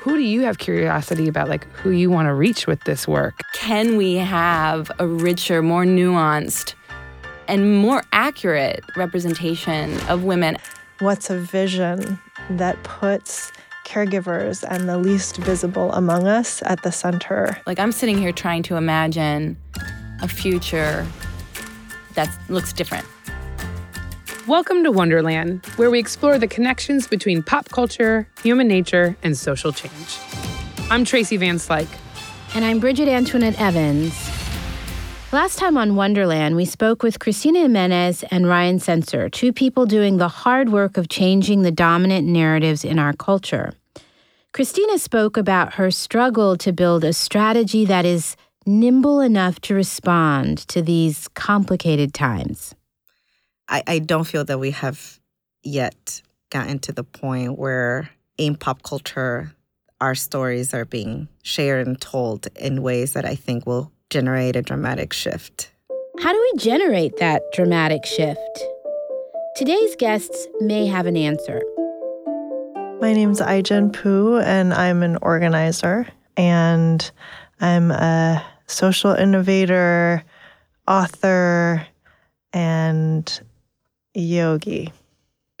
who do you have curiosity about, like who you want to reach with this work? Can we have a richer, more nuanced, and more accurate representation of women? What's a vision that puts caregivers and the least visible among us at the center? Like, I'm sitting here trying to imagine a future that looks different. Welcome to Wonderland, where we explore the connections between pop culture, human nature, and social change. I'm Tracy Van Slyke. And I'm Bridget Antoinette Evans. Last time on Wonderland, we spoke with Cristina Jimenez and Ryan Sencer, two people doing the hard work of changing the dominant narratives in our culture. Cristina spoke about her struggle to build a strategy that is nimble enough to respond to these complicated times. I, I don't feel that we have yet gotten to the point where in pop culture, our stories are being shared and told in ways that I think will generate a dramatic shift. How do we generate that dramatic shift? Today's guests may have an answer. My name's Ai-jen Poo, and I'm an organizer, and I'm a social innovator, author, and yogi.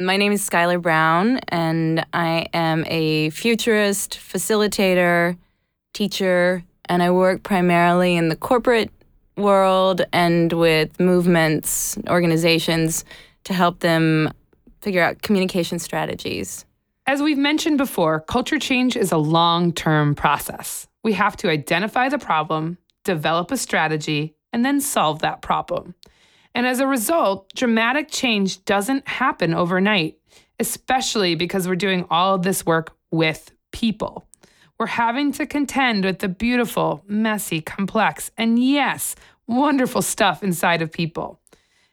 My name is Schuyler Brown, and I am a futurist, facilitator, teacher, and I work primarily in the corporate world and with movements, organizations to help them figure out communication strategies. As we've mentioned before, culture change is a long term process. We have to identify the problem, develop a strategy, and then solve that problem. And as a result, dramatic change doesn't happen overnight, especially because we're doing all of this work with people. We're having to contend with the beautiful, messy, complex, and yes, wonderful stuff inside of people.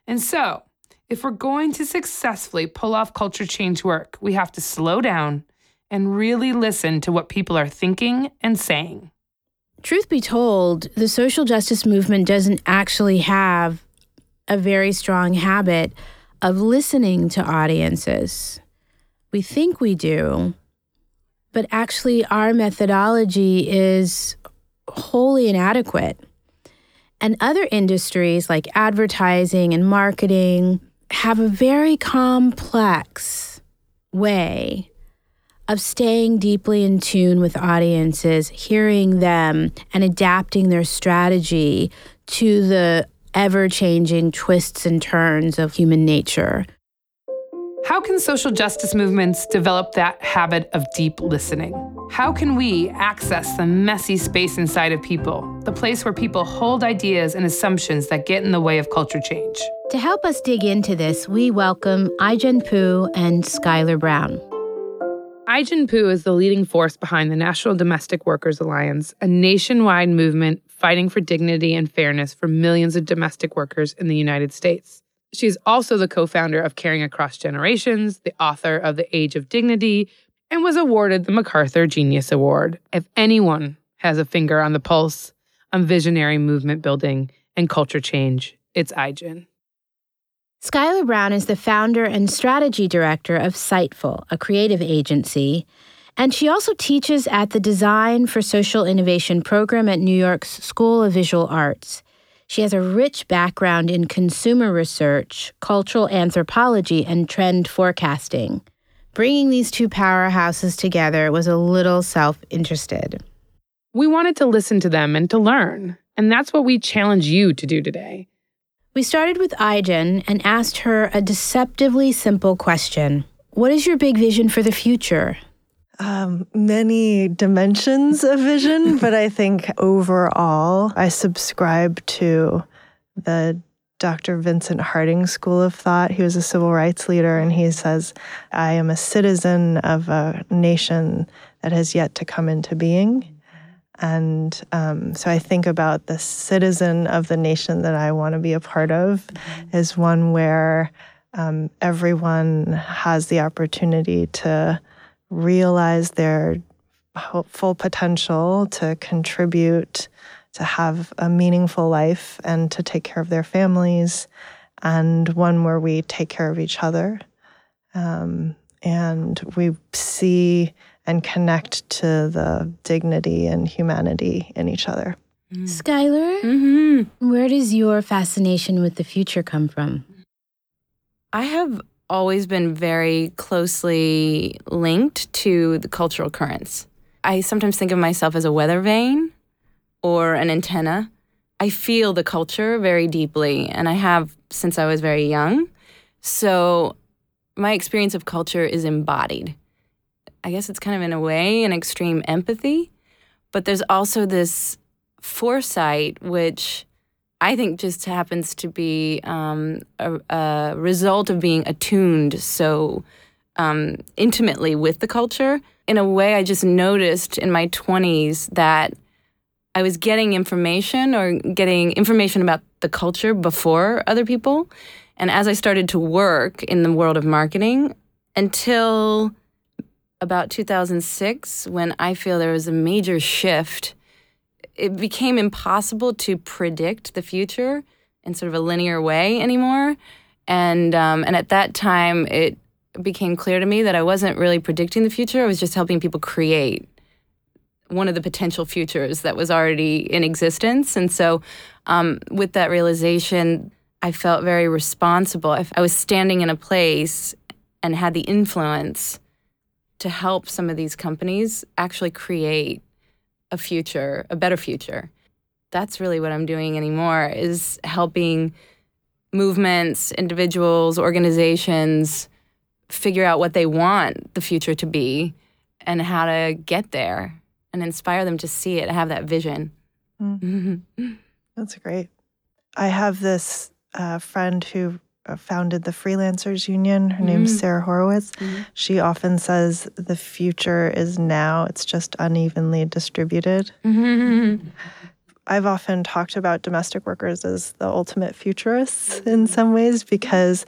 And so, if we're going to successfully pull off culture change work, we have to slow down and really listen to what people are thinking and saying. Truth be told, the social justice movement doesn't actually have a very strong habit of listening to audiences. We think we do, but actually, our methodology is wholly inadequate. And other industries like advertising and marketing have a very complex way of staying deeply in tune with audiences, hearing them, and adapting their strategy to the ever changing twists and turns of human nature. How can social justice movements develop that habit of deep listening? How can we access the messy space inside of people, the place where people hold ideas and assumptions that get in the way of culture change? To help us dig into this, we welcome Ai-jen Poo and Schuyler Brown. Ai-jen Poo is the leading force behind the National Domestic Workers Alliance, a nationwide movement fighting for dignity and fairness for millions of domestic workers in the United States. She is also the co founder of Caring Across Generations, the author of The Age of Dignity, and was awarded the MacArthur Genius Award. If anyone has a finger on the pulse on visionary movement building and culture change, it's Ai-jen. Schuyler Brown is the founder and strategy director of Sightful, a creative agency, and she also teaches at the Design for Social Innovation program at New York's School of Visual Arts. She has a rich background in consumer research, cultural anthropology, and trend forecasting. Bringing these two powerhouses together was a little self interested. We wanted to listen to them and to learn, and that's what we challenge you to do today. We started with Ai-jen and asked her a deceptively simple question What is your big vision for the future? Um, many dimensions of vision, but I think overall, I subscribe to the Dr. Vincent Harding School of Thought. He was a civil rights leader, and he says, I am a citizen of a nation that has yet to come into being. And um, so I think about the citizen of the nation that I want to be a part of mm-hmm. is one where um, everyone has the opportunity to realize their full potential to contribute, to have a meaningful life, and to take care of their families, and one where we take care of each other. Um, and we see and connect to the dignity and humanity in each other. Schuyler, Mm-hmm. where does your fascination with the future come from? I have always been very closely linked to the cultural currents. I sometimes think of myself as a weather vane or an antenna. I feel the culture very deeply, and I have since I was very young. So my experience of culture is embodied. I guess it's kind of, in a way, an extreme empathy, but there's also this foresight, which I think just happens to be um, a, a result of being attuned so um, intimately with the culture. In a way, I just noticed in my 20s that I was getting information or getting information about the culture before other people. And as I started to work in the world of marketing, until about 2006, when I feel there was a major shift it became impossible to predict the future in sort of a linear way anymore. And um, and at that time, it became clear to me that I wasn't really predicting the future. I was just helping people create one of the potential futures that was already in existence. And so, um, with that realization, I felt very responsible. I, I was standing in a place and had the influence to help some of these companies actually create a future, a better future. That's really what I'm doing anymore is helping movements, individuals, organizations figure out what they want the future to be and how to get there and inspire them to see it, have that vision. That's great. I have this uh, friend who founded the Freelancers Union. Her name's Mm. Sara Horowitz. Mhm. She often says the future is now, it's just unevenly distributed. I've often talked about domestic workers as the ultimate futurists in some ways because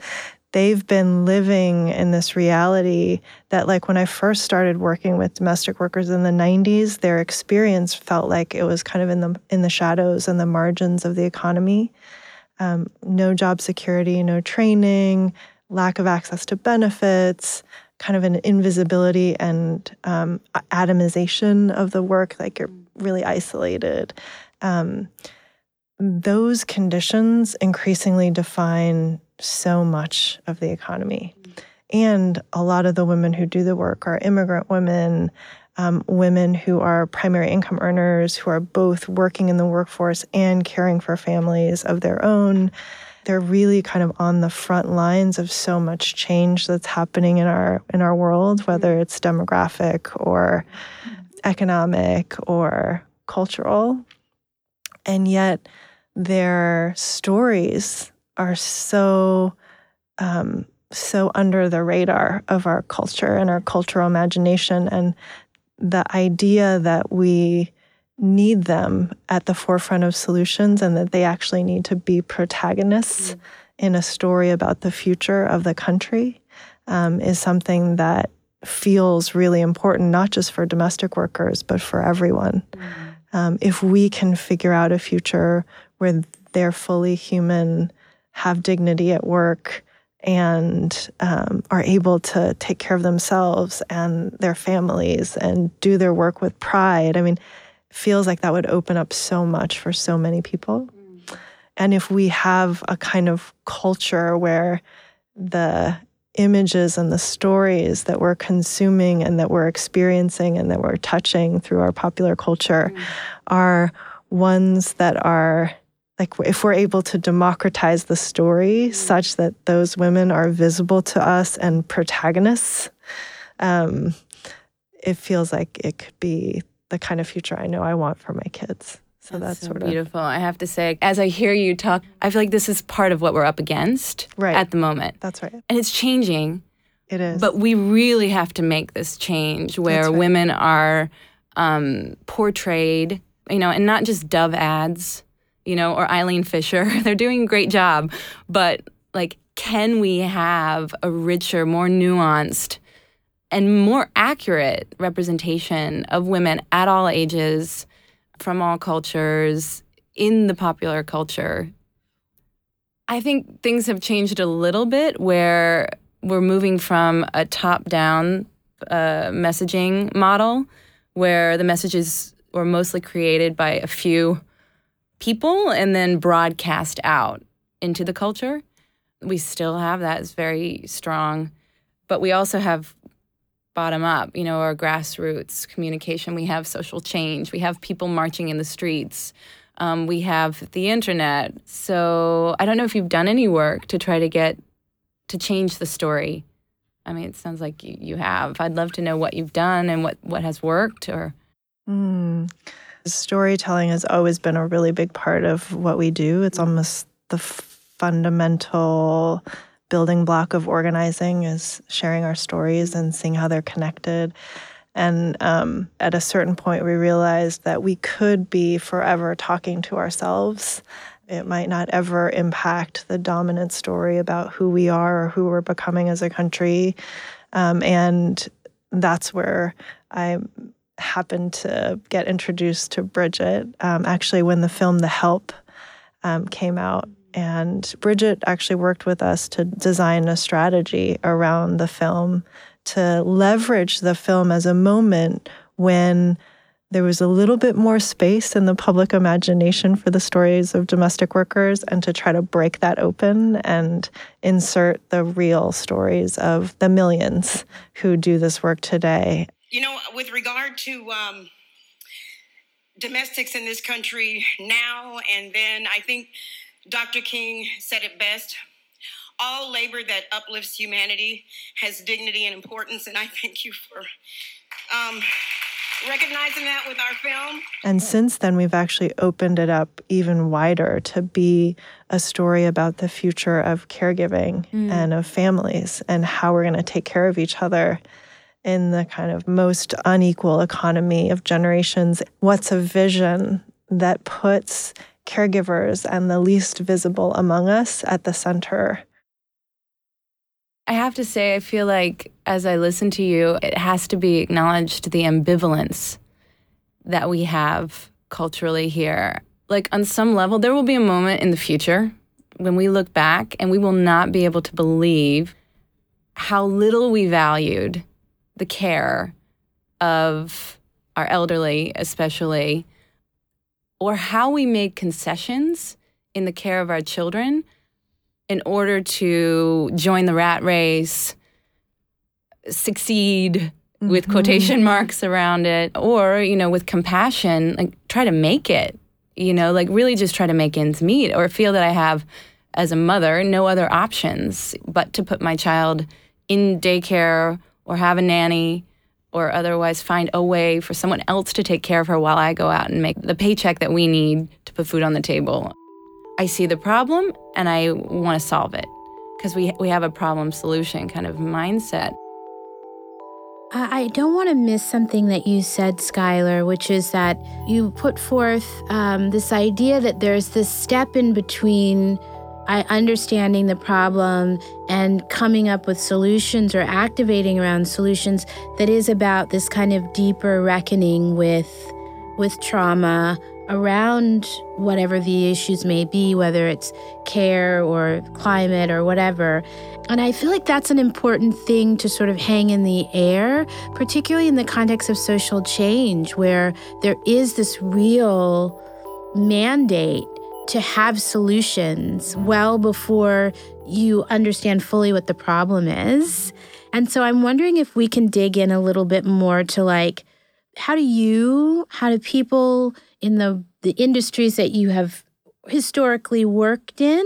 they've been living in this reality that like when I first started working with domestic workers in the 90s their experience felt like it was kind of in the in the shadows and the margins of the economy um, no job security no training lack of access to benefits kind of an invisibility and um, atomization of the work like you're really isolated um, those conditions increasingly define so much of the economy. And a lot of the women who do the work are immigrant women, um, women who are primary income earners, who are both working in the workforce and caring for families of their own. They're really kind of on the front lines of so much change that's happening in our in our world, whether it's demographic or economic or cultural. And yet their stories are so um, so under the radar of our culture and our cultural imagination and the idea that we need them at the forefront of solutions and that they actually need to be protagonists in a story about the future of the country um, is something that feels really important, not just for domestic workers, but for everyone. Um, if we can figure out a future where they're fully human, have dignity at work, and um, are able to take care of themselves and their families and do their work with pride, I mean, feels like that would open up so much for so many people. And if we have a kind of culture where the images and the stories that we're consuming and that we're experiencing and that we're touching through our popular culture are ones that are like if we're able to democratize the story such that those women are visible to us and protagonists um, it feels like it could be the kind of future i know i want for my kids so that's, so sort of beautiful. I have to say, as I hear you talk, I feel like this is part of what we're up against Right. at the moment. that's right And it's changing, it is but we really have to make this change where right. women are um, portrayed, you know, and not just Dove ads, you know, or Eileen Fisher. They're doing a great job, but like, can we have a richer, more nuanced, and more accurate representation of women at all ages, from all cultures, in the popular culture? I think things have changed a little bit where we're moving from a top down uh, messaging model where the messages were mostly created by a few people and then broadcast out into the culture. We still have that, it's very strong. But we also have bottom up, you know, our grassroots communication. We have social change. We have people marching in the streets. Um, we have the internet. So I don't know if you've done any work to try to get to change the story. I mean, it sounds like you, you have. I'd love to know what you've done and what, what has worked or. Mm. Storytelling has always been a really big part of what we do. It's almost the fundamental building block of organizing is sharing our stories and seeing how they're connected. And um, at a certain point, we realized that we could be forever talking to ourselves. It might not ever impact the dominant story about who we are or who we're becoming as a country. Um, and that's where I happened to get introduced to Bridget. Um, actually, when the film The Help um, came out, and Bridget actually worked with us to design a strategy around the film to leverage the film as a moment when there was a little bit more space in the public imagination for the stories of domestic workers and to try to break that open and insert the real stories of the millions who do this work today. You know, with regard to um, domestics in this country now and then, I think Dr. King said it best all labor that uplifts humanity has dignity and importance, and I thank you for um, recognizing that with our film. And since then, we've actually opened it up even wider to be a story about the future of caregiving mm. and of families and how we're going to take care of each other in the kind of most unequal economy of generations. What's a vision that puts caregivers and the least visible among us at the center I have to say, I feel like as I listen to you, it has to be acknowledged the ambivalence that we have culturally here. Like, on some level, there will be a moment in the future when we look back and we will not be able to believe how little we valued the care of our elderly, especially, or how we made concessions in the care of our children in order to join the rat race, succeed mm-hmm. with quotation marks around it, or, you know, with compassion, like try to make it, you know, like really just try to make ends meet or feel that I have, as a mother, no other options but to put my child in daycare or have a nanny or otherwise find a way for someone else to take care of her while I go out and make the paycheck that we need to put food on the table. I see the problem and I want to solve it because we, we have a problem solution kind of mindset. I don't want to miss something that you said, Schuyler, which is that you put forth um, this idea that there's this step in between uh, understanding the problem and coming up with solutions or activating around solutions that is about this kind of deeper reckoning with with trauma around whatever the issues may be, whether it's care or climate or whatever. And I feel like that's an important thing to sort of hang in the air, particularly in the context of social change, where there is this real mandate to have solutions well before you understand fully what the problem is. And so I'm wondering if we can dig in a little bit more to like, how do you, how do people, in the, the industries that you have historically worked in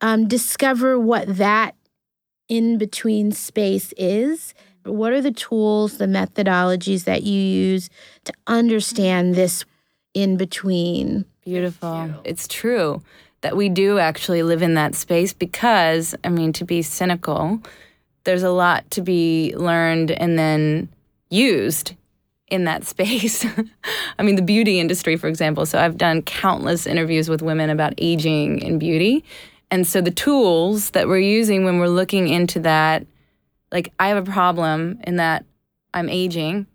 um, discover what that in between space is? What are the tools, the methodologies that you use to understand this in between? Beautiful. It's true that we do actually live in that space because, I mean, to be cynical, there's a lot to be learned and then used in that space. I mean, the beauty industry, for example. So I've done countless interviews with women about aging and beauty. And so the tools that we're using when we're looking into that, like, I have a problem in that I'm aging.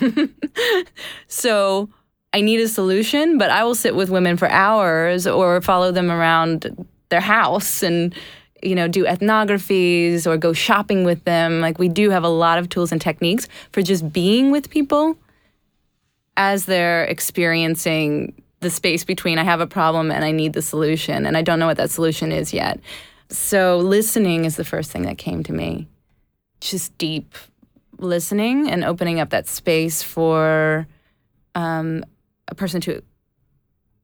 so I need a solution, but I will sit with women for hours or follow them around their house and you know, do ethnographies or go shopping with them. Like we do have a lot of tools and techniques for just being with people as they're experiencing the space between I have a problem and I need the solution and I don't know what that solution is yet. So listening is the first thing that came to me. Just deep listening and opening up that space for um, a person to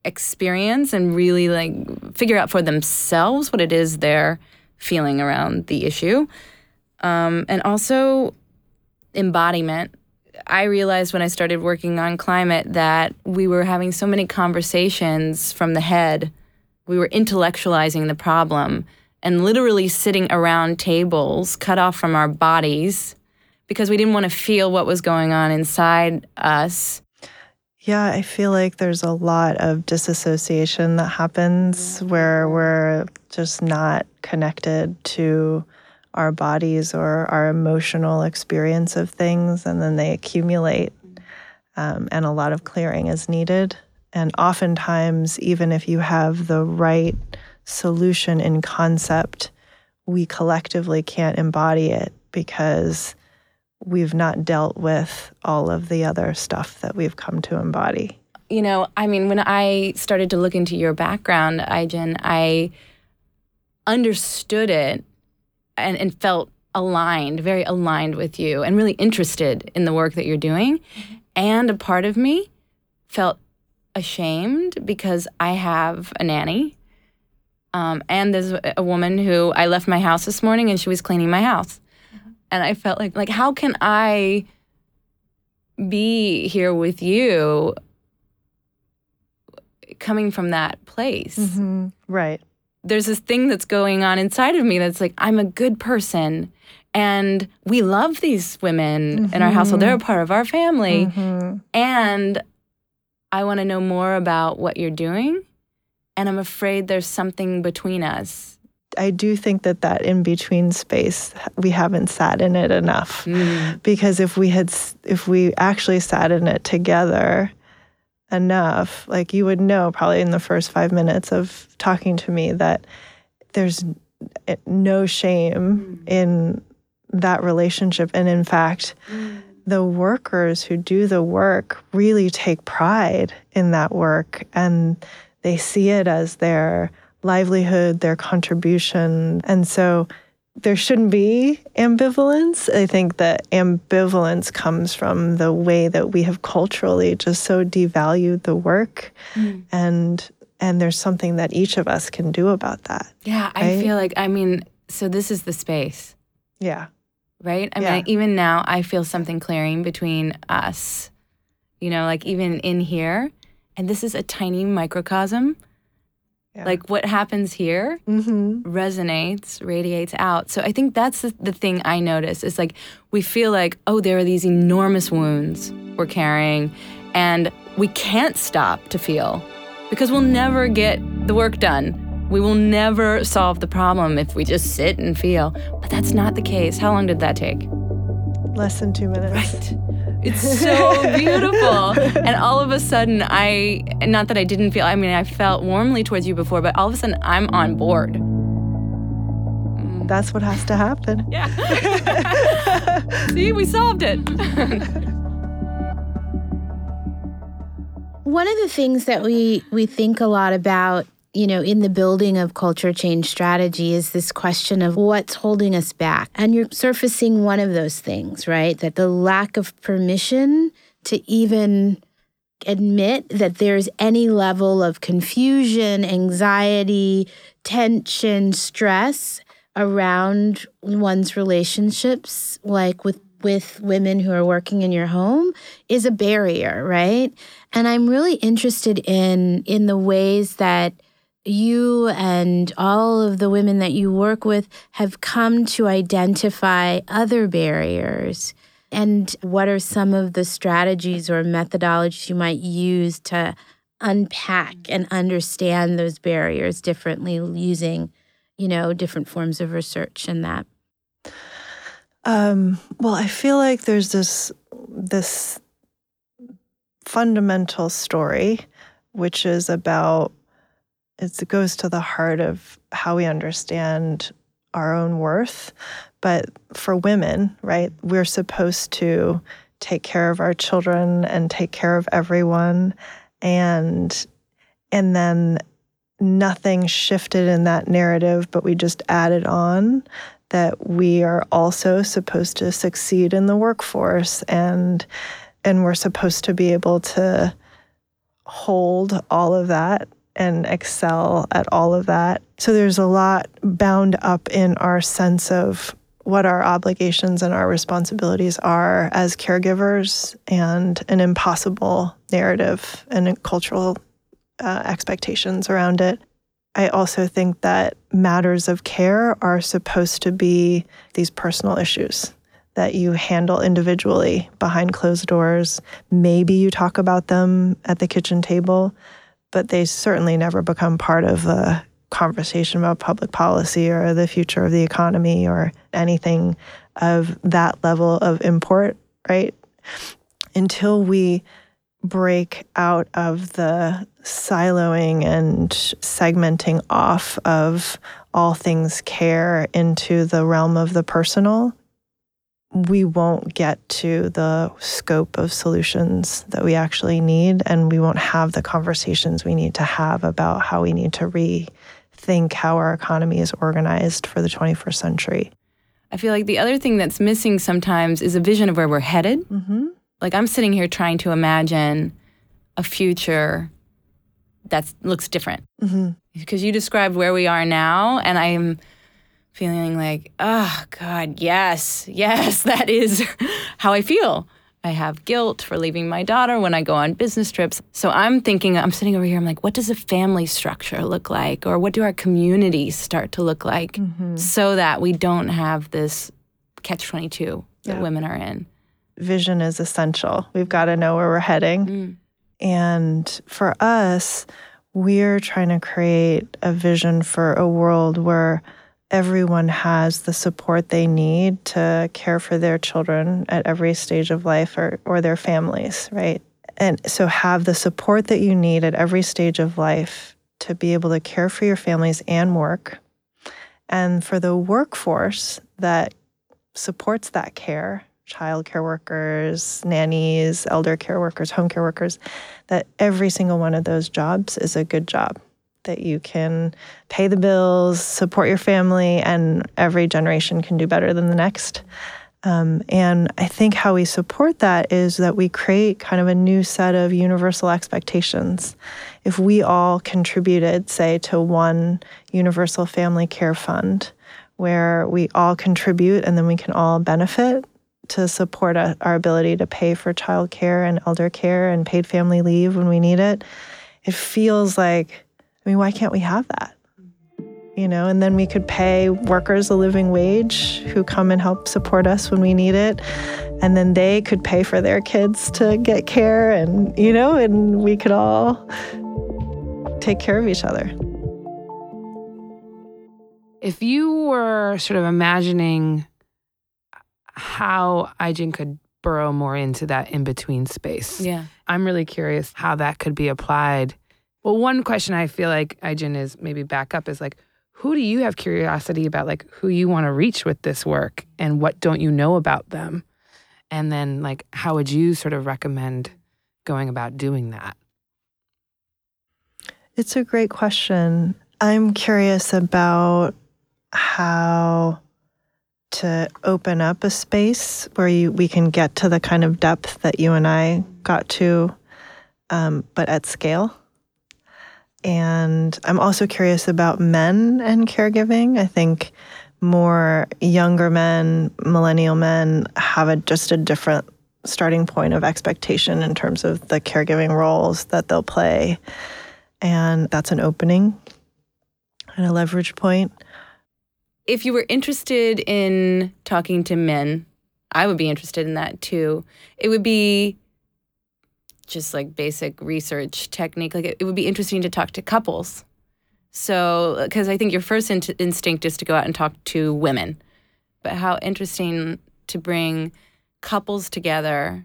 experience and really like figure out for themselves what it is they're feeling around the issue. Um, and also embodiment. I realized when I started working on climate that we were having so many conversations from the head. We were intellectualizing the problem and literally sitting around tables cut off from our bodies because we didn't want to feel what was going on inside us. Yeah, I feel like there's a lot of disassociation that happens where we're just not connected to our bodies or our emotional experience of things, and then they accumulate, um, and a lot of clearing is needed. And oftentimes, even if you have the right solution in concept, we collectively can't embody it because we've not dealt with all of the other stuff that we've come to embody. You know, I mean, when I started to look into your background, Ai-jen, I understood it and, and felt aligned, very aligned with you, and really interested in the work that you're doing. And a part of me felt ashamed because I have a nanny. Um, and there's a woman who I left my house this morning and she was cleaning my house. Mm-hmm. And I felt like, like, how can I be here with you coming from that place? Mm-hmm. Right there's this thing that's going on inside of me that's like I'm a good person and we love these women mm-hmm. in our household they're a part of our family mm-hmm. and I want to know more about what you're doing and I'm afraid there's something between us I do think that that in between space we haven't sat in it enough mm. because if we had if we actually sat in it together enough, like you would know probably in the first five minutes of talking to me that there's no shame mm. in that relationship. And in fact, mm. the workers who do the work really take pride in that work and they see it as their livelihood, their contribution. And so there shouldn't be ambivalence. I think that ambivalence comes from the way that we have culturally just so devalued the work mm. and and there's something that each of us can do about that. Yeah, right? I feel like I mean, so this is the space. Yeah. Right? I yeah. mean, even now I feel something clearing between us. You know, like even in here, and this is a tiny microcosm yeah. Like what happens here mm-hmm. resonates, radiates out. So I think that's the, the thing I notice. It's like we feel like, oh, there are these enormous wounds we're carrying, and we can't stop to feel because we'll never get the work done. We will never solve the problem if we just sit and feel. But that's not the case. How long did that take? Less than two minutes. Right. It's so beautiful. and all of a sudden, I, not that I didn't feel, I mean, I felt warmly towards you before, but all of a sudden, I'm on board. That's what has to happen. Yeah. See, we solved it. One of the things that we we think a lot about you know, in the building of culture change strategy is this question of what's holding us back. And you're surfacing one of those things, right? That the lack of permission to even admit that there's any level of confusion, anxiety, tension, stress around one's relationships, like with with women who are working in your home is a barrier, right? And I'm really interested in in the ways that you and all of the women that you work with have come to identify other barriers. And what are some of the strategies or methodologies you might use to unpack and understand those barriers differently using, you know, different forms of research and that? Um, well, I feel like there's this this fundamental story, which is about it goes to the heart of how we understand our own worth. But for women, right, we're supposed to take care of our children and take care of everyone and and then nothing shifted in that narrative but we just added on that we are also supposed to succeed in the workforce and and we're supposed to be able to hold all of that and excel at all of that. So there's a lot bound up in our sense of what our obligations and our responsibilities are as caregivers and an impossible narrative and cultural uh, expectations around it. I also think that matters of care are supposed to be these personal issues that you handle individually behind closed doors. Maybe you talk about them at the kitchen table, but they certainly never become part of a conversation about public policy or the future of the economy or anything of that level of import, right? Until we break out of the siloing and segmenting off of all things care into the realm of the personal, we won't get to the scope of solutions that we actually need, and we won't have the conversations we need to have about how we need to rethink how our economy is organized for the 21st century. I feel like the other thing that's missing sometimes is a vision of where we're headed. Mm-hmm. Like I'm sitting here trying to imagine a future that looks different. Mm-hmm. Because you described where we are now, and I'm feeling like, oh, God, yes, yes, that is how I feel. I have guilt for leaving my daughter when I go on business trips. So I'm thinking, I'm sitting over here, I'm like, what does a family structure look like? Or what do our communities start to look like Mm-hmm. so that we don't have this catch 22 that Yeah. women are in? Vision is essential. We've got to know where we're heading. Mm. And for us, we're trying to create a vision for a world where everyone has the support they need to care for their children at every stage of life or, or their families, right? And so have the support that you need at every stage of life to be able to care for your families and work. And for the workforce that supports that care, child care workers, nannies, elder care workers, home care workers, that every single one of those jobs is a good job. That you can pay the bills, support your family, and every generation can do better than the next. Um, and I think how we support that is that we create kind of a new set of universal expectations. If we all contributed, say, to one universal family care fund, where we all contribute and then we can all benefit to support a, our ability to pay for childcare and elder care and paid family leave when we need it, it feels like, I mean, why can't we have that? You know, and then we could pay workers a living wage who come and help support us when we need it. And then they could pay for their kids to get care and, you know, and we could all take care of each other. If you were sort of imagining how Ai-jen could burrow more into that in between space, Yeah. I'm really curious how that could be applied. Well, one question I feel like Ai-jen is maybe back up is like, who do you have curiosity about, like who you want to reach with this work and what don't you know about them? And then, like, how would you sort of recommend going about doing that? It's a great question. I'm curious about how to open up a space where you, we can get to the kind of depth that you and I got to, um, but at scale. And I'm also curious about men and caregiving. I think more younger men, millennial men, have a, just a different starting point of expectation in terms of the caregiving roles that they'll play. And that's an opening and a leverage point. if you were interested in talking to men, I would be interested in that too. It would be just like basic research technique. Like it, it would be interesting to talk to couples. So, because I think your first in- instinct is to go out and talk to women, but how interesting to bring couples together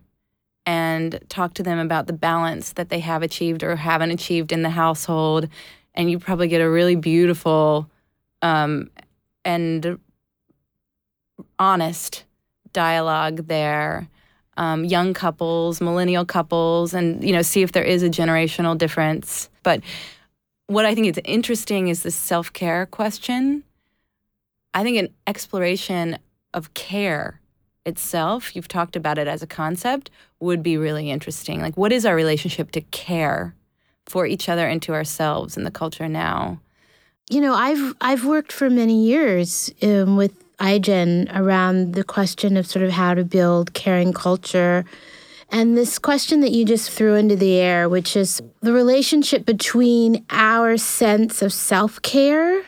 and talk to them about the balance that they have achieved or haven't achieved in the household. And you probably get a really beautiful um, and honest dialogue there. Um, young couples, millennial couples, and you know, see if there is a generational difference. But what I think is interesting is the self care question. I think an exploration of care itself, you've talked about it as a concept, would be really interesting. Like, what is our relationship to care for each other and to ourselves in the culture now? You know, I've I've worked for many years um, with Ai-jen around the question of sort of how to build caring culture. And this question that you just threw into the air, which is the relationship between our sense of self care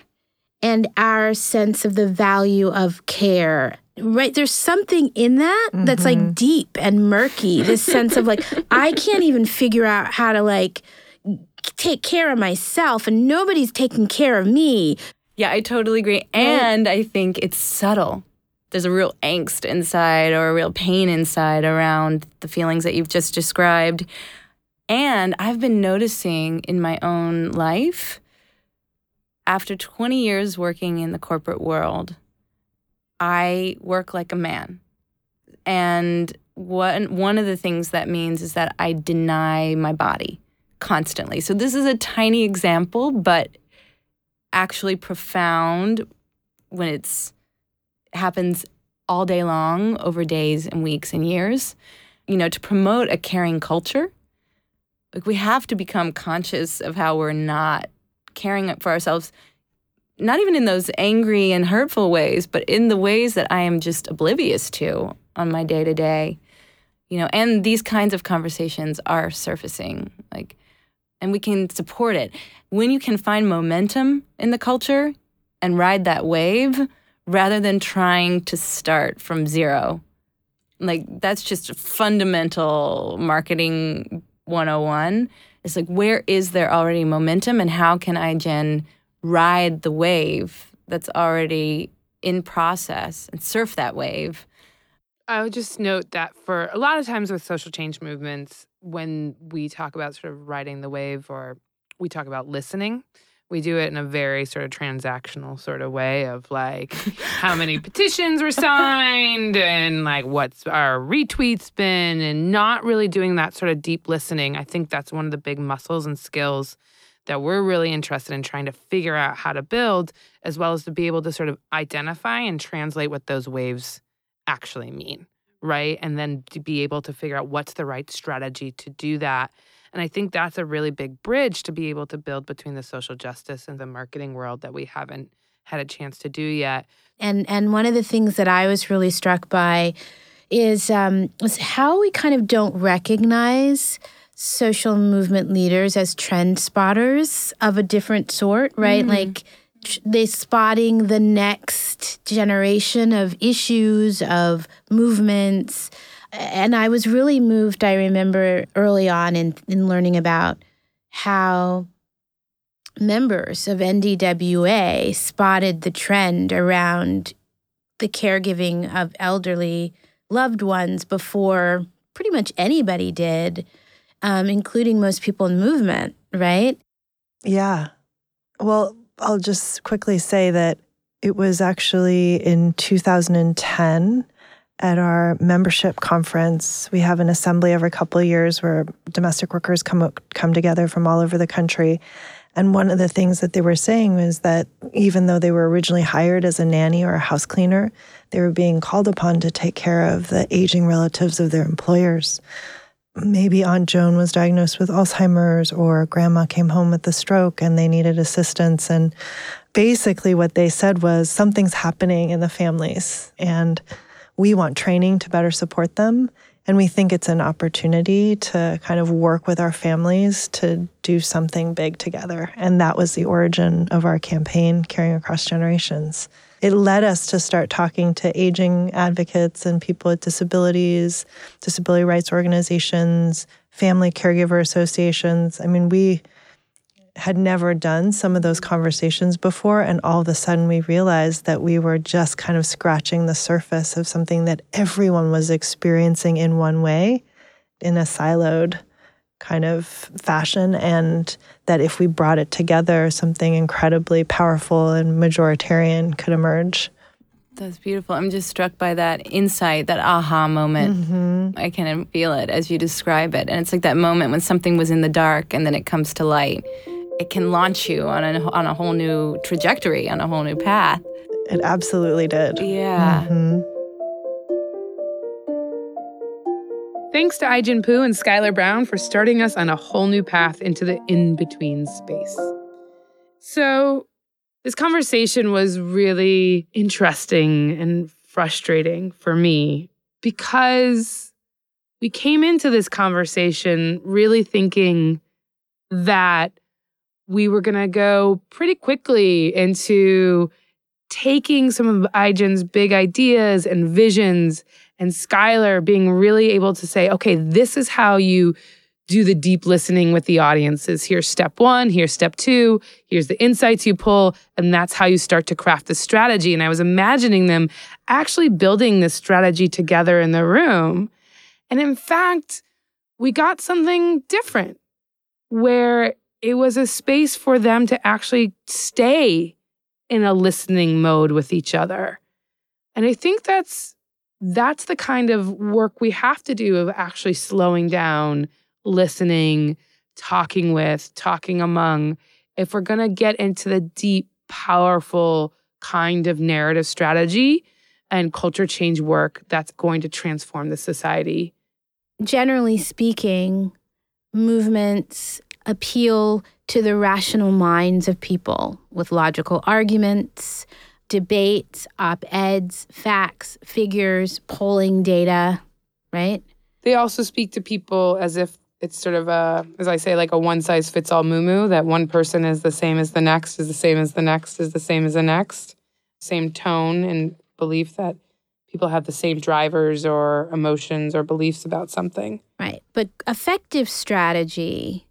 and our sense of the value of care. Right? There's something in that mm-hmm. that's like deep and murky. This sense of like, I can't even figure out how to like take care of myself and nobody's taking care of me. Yeah, I totally agree. And I think it's subtle. There's a real angst inside or a real pain inside around the feelings that you've just described. And I've been noticing in my own life, after 20 years working in the corporate world, I work like a man. And one, one of the things that means is that I deny my body constantly. So this is a tiny example, but actually profound when it's happens all day long over days and weeks and years. You know, to promote a caring culture, like we have to become conscious of how we're not caring for ourselves not even in those angry and hurtful ways, but in the ways that I am just oblivious to on my day to day. You know, and these kinds of conversations are surfacing. Like and we can support it. When you can find momentum in the culture and ride that wave rather than trying to start from zero. Like that's just fundamental marketing 101. It's like where is there already momentum and how can Ai-jen ride the wave that's already in process and surf that wave? I would just note that for a lot of times with social change movements, when we talk about sort of riding the wave or we talk about listening, we do it in a very sort of transactional sort of way of like how many petitions were signed and like what's our retweets been and not really doing that sort of deep listening. I think that's one of the big muscles and skills that we're really interested in trying to figure out how to build as well as to be able to sort of identify and translate what those waves actually mean right? And then to be able to figure out what's the right strategy to do that. And I think that's a really big bridge to be able to build between the social justice and the marketing world that we haven't had a chance to do yet. And and one of the things that I was really struck by is um, is how we kind of don't recognize social movement leaders as trend spotters of a different sort, right? Mm. Like they spotting the next generation of issues of movements. And i was really moved i remember early on in, in learning about how members of NDWA spotted the trend around the caregiving of elderly loved ones before pretty much anybody did um, including most people in movement right? Yeah. Well I'll just quickly say that it was actually in 2010 at our membership conference. We have an assembly every couple of years where domestic workers come come together from all over the country. And one of the things that they were saying was that even though they were originally hired as a nanny or a house cleaner, they were being called upon to take care of the aging relatives of their employers maybe Aunt Joan was diagnosed with Alzheimer's or grandma came home with a stroke and they needed assistance. And basically, what they said was something's happening in the families and we want training to better support them. And we think it's an opportunity to kind of work with our families to do something big together. And that was the origin of our campaign, Caring Across Generations it led us to start talking to aging advocates and people with disabilities, disability rights organizations, family caregiver associations. I mean, we had never done some of those conversations before, and all of a sudden we realized that we were just kind of scratching the surface of something that everyone was experiencing in one way in a siloed kind of fashion, and that if we brought it together, something incredibly powerful and majoritarian could emerge. That's beautiful. I'm just struck by that insight, that aha moment. Mm-hmm. I can feel it as you describe it. And it's like that moment when something was in the dark and then it comes to light. It can launch you on a, on a whole new trajectory, on a whole new path. It absolutely did. Yeah. Mhm. Thanks to Ai-jen Poo and Schuyler Brown for starting us on a whole new path into the in between space. So, this conversation was really interesting and frustrating for me because we came into this conversation really thinking that we were going to go pretty quickly into taking some of Ai-jen's big ideas and visions and Schuyler being really able to say, okay, this is how you do the deep listening with the audiences. Here's step one, here's step two, here's the insights you pull, and that's how you start to craft the strategy. And I was imagining them actually building this strategy together in the room. And in fact, we got something different where it was a space for them to actually stay in a listening mode with each other. And I think that's that's the kind of work we have to do of actually slowing down, listening, talking with, talking among. If we're going to get into the deep, powerful kind of narrative strategy and culture change work that's going to transform the society. Generally speaking, movements appeal to the rational minds of people with logical arguments, debates, op eds, facts, figures, polling data, right? They also speak to people as if it's sort of a, as I say, like a one size fits all moo that one person is the same as the next, is the same as the next, is the same as the next. Same tone and belief that people have the same drivers or emotions or beliefs about something. Right. But effective strategy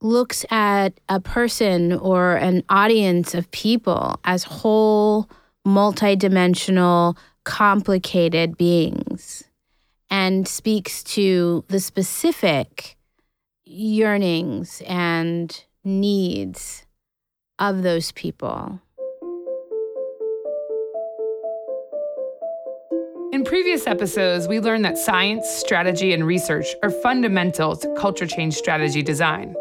looks at a person or an audience of people as whole, multidimensional, complicated beings and speaks to the specific yearnings and needs of those people. In previous episodes, we learned that science, strategy, and research are fundamental to culture change strategy design.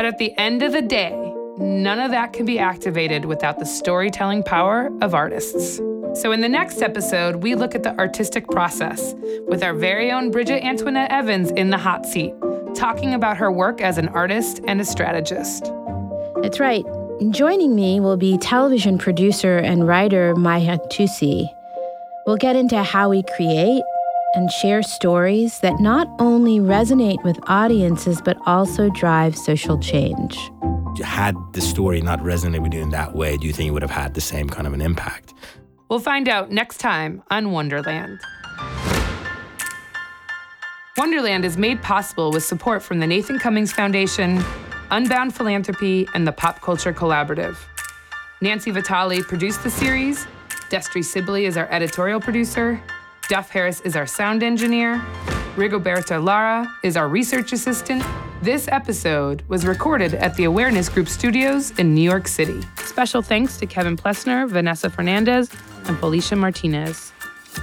But at the end of the day, none of that can be activated without the storytelling power of artists. So, in the next episode, we look at the artistic process with our very own Bridget Antoinette Evans in the hot seat, talking about her work as an artist and a strategist. That's right. Joining me will be television producer and writer Maya Tusi. We'll get into how we create and share stories that not only resonate with audiences but also drive social change. Had the story not resonated with you in that way, do you think it would have had the same kind of an impact? We'll find out next time on Wonderland. Wonderland is made possible with support from the Nathan Cummings Foundation, Unbound Philanthropy, and the Pop Culture Collaborative. Nancy Vitale produced the series. Destry Sibley is our editorial producer. Duff Harris is our sound engineer. Rigoberta Lara is our research assistant. This episode was recorded at the Awareness Group Studios in New York City. Special thanks to Kevin Plessner, Vanessa Fernandez, and Felicia Martinez.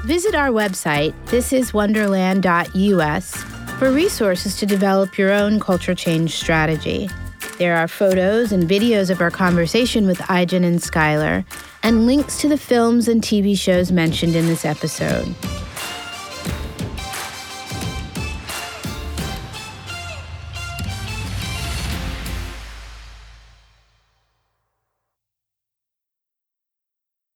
Visit our website, thisiswonderland.us, for resources to develop your own culture change strategy. There are photos and videos of our conversation with Ai-jen and Schuyler, and links to the films and TV shows mentioned in this episode.